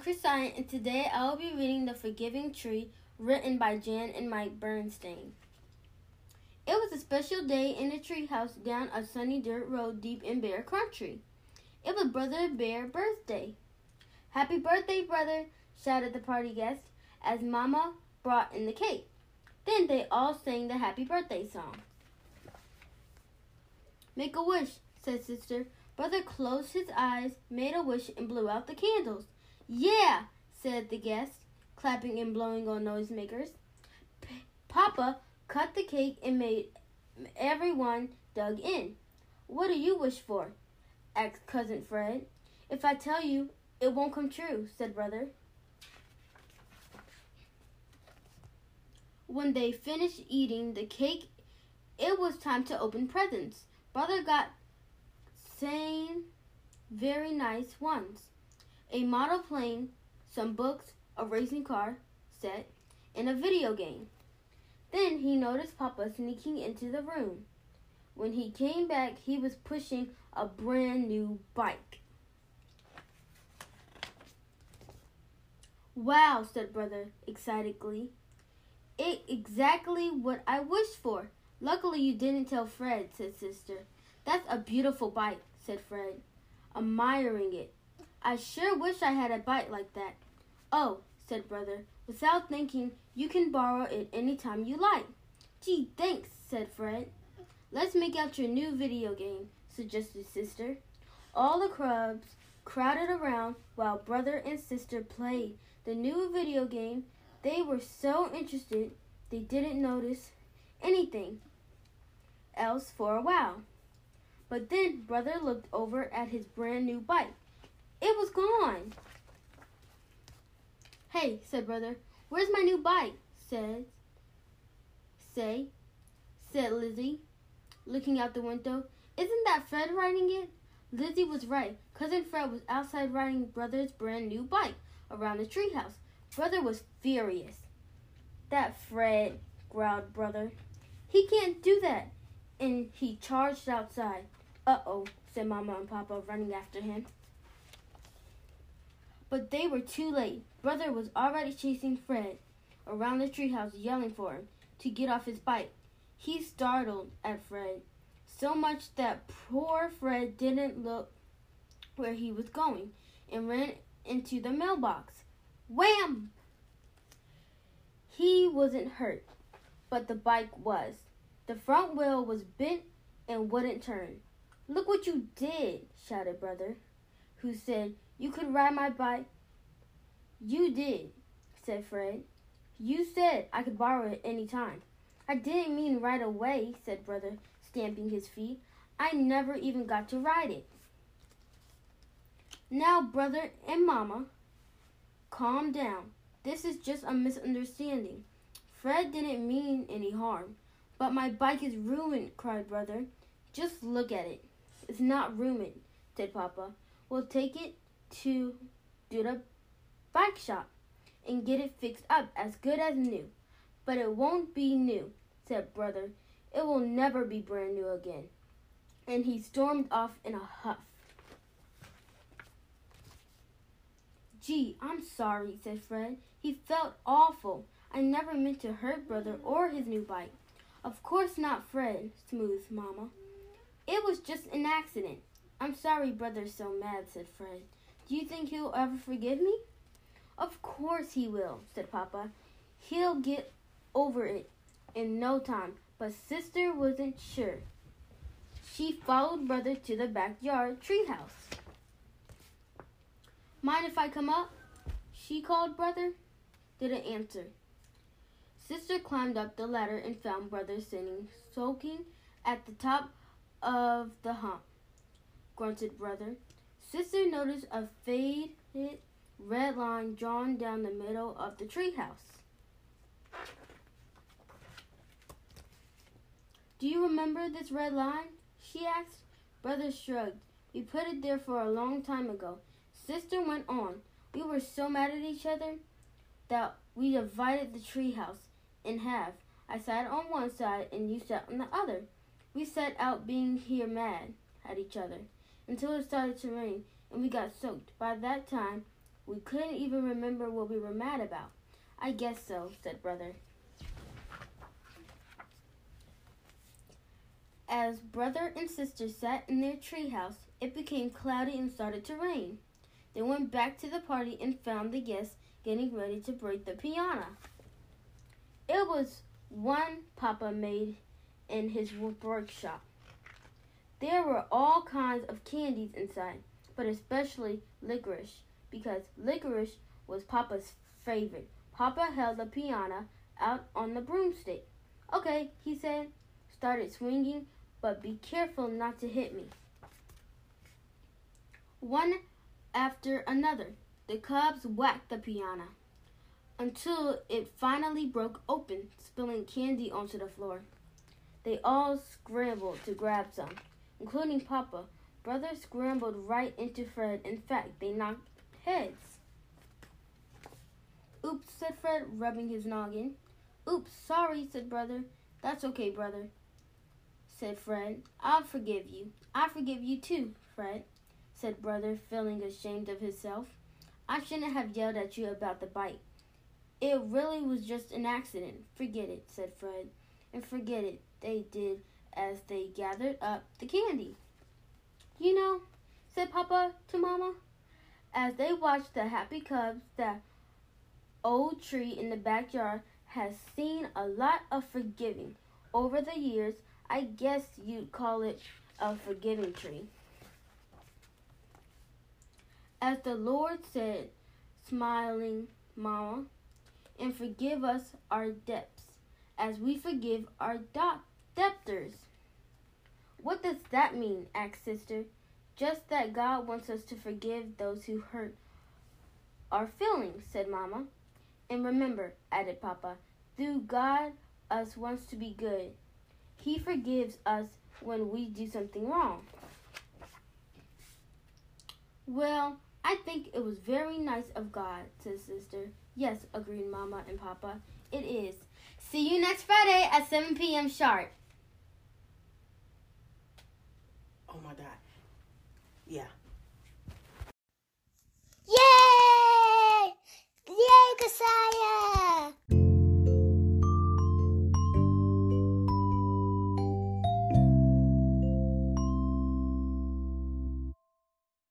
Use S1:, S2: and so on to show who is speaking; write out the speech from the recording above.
S1: Christina, and today I will be reading The Forgiving Tree, written by Jan and Mike Berenstain. It was a special day in the treehouse down a sunny dirt road deep in Bear Country. It was Brother Bear's birthday. Happy birthday, brother! shouted the party guests as Mama brought in the cake. Then they all sang the happy birthday song. Make a wish, said Sister. Brother closed his eyes, made a wish, and blew out the candles. Yeah, said the guests, clapping and blowing on noisemakers. P- Papa cut the cake and made everyone dug in. What do you wish for? asked Cousin Fred. If I tell you, it won't come true, said Brother. When they finished eating the cake, it was time to open presents. Brother got same very nice ones. A model plane, some books, a racing car set, and a video game. Then he noticed Papa sneaking into the room. When he came back, he was pushing a brand new bike. Wow, said Brother excitedly. It exactly what I wished for. Luckily you didn't tell Fred, said Sister. That's a beautiful bike, said Fred, admiring it. I sure wish I had a bike like that. Oh, said Brother, without thinking, you can borrow it any time you like. Gee, thanks, said Fred. Let's make out your new video game, suggested Sister. All the crubs crowded around while Brother and Sister played the new video game. They were so interested they didn't notice anything else for a while. But then Brother looked over at his brand new bike. It was gone. Hey, said Brother, where's my new bike? Said, say, said Lizzy, looking out the window. Isn't that Fred riding it? Lizzy was right. Cousin Fred was outside riding Brother's brand new bike around the treehouse. Brother was furious. That Fred, growled Brother. He can't do that. And he charged outside. Uh-oh, said Mama and Papa, running after him. But they were too late. Brother was already chasing Fred around the treehouse, yelling for him to get off his bike. He startled at Fred so much that poor Fred didn't look where he was going and ran into the mailbox. Wham! He wasn't hurt, but the bike was. The front wheel was bent and wouldn't turn. Look what you did, shouted Brother, who said, You could ride my bike. You did, said Fred. You said I could borrow it any time. I didn't mean right away, said Brother, stamping his feet. I never even got to ride it. Now, Brother and Mama, calm down. This is just a misunderstanding. Fred didn't mean any harm. But my bike is ruined, cried Brother. Just look at it. It's not ruined, said Papa. We'll take it to do the bike shop and get it fixed up as good as new. But it won't be new, said Brother. It will never be brand new again. And he stormed off in a huff. Gee, I'm sorry, said Fred. He felt awful. I never meant to hurt Brother or his new bike. Of course not, Fred, smoothed Mama. It was just an accident. I'm sorry Brother's so mad, said Fred. Do you think he'll ever forgive me? Of course he will, said Papa. He'll get over it in no time. But Sister wasn't sure. She followed Brother to the backyard treehouse. Mind if I come up? She called Brother. Didn't answer. Sister climbed up the ladder and found Brother sitting, soaking at the top of the hump, grunted Brother. Sister noticed a faded red line drawn down the middle of the treehouse. Do you remember this red line? she asked. Brother shrugged. We put it there for a long time ago. Sister went on. We were so mad at each other that we divided the treehouse in half. I sat on one side and you sat on the other. We set out being here mad at each other until it started to rain and we got soaked. By that time, We couldn't even remember what we were mad about. I guess so, said Brother. As brother and sister sat in their treehouse, it became cloudy and started to rain. They went back to the party and found the guests getting ready to break the piano. It was one Papa made in his workshop. There were all kinds of candies inside, but especially licorice, because licorice was Papa's favorite. Papa held the piano out on the broomstick. Okay, he said, started swinging but be careful not to hit me. One after another, the cubs whacked the piano until it finally broke open, spilling candy onto the floor. They all scrambled to grab some, including Papa. Brother scrambled right into Fred. In fact, they knocked heads. Oops, said Fred, rubbing his noggin. Oops, sorry, said Brother. That's okay, Brother said Fred. I'll forgive you. I forgive you too, Fred, said Brother, feeling ashamed of himself. I shouldn't have yelled at you about the bite. It really was just an accident. Forget it, said Fred. And forget it, they did as they gathered up the candy. You know, said Papa to Mama, as they watched the happy cubs, that old tree in the backyard has seen a lot of forgiving over the years I guess you'd call it a forgiving tree. As the Lord said, smiling, Mama, and forgive us our debts, as we forgive our do- debtors. What does that mean? asked Sister. Just that God wants us to forgive those who hurt our feelings, said Mama. And remember, added Papa, through God us wants to be good he forgives us when we do something wrong. Well, I think it was very nice of God, said Sister. Yes, agreed Mama and Papa. It is. See you next Friday at 7 p.m. sharp.
S2: Oh my God. Yeah.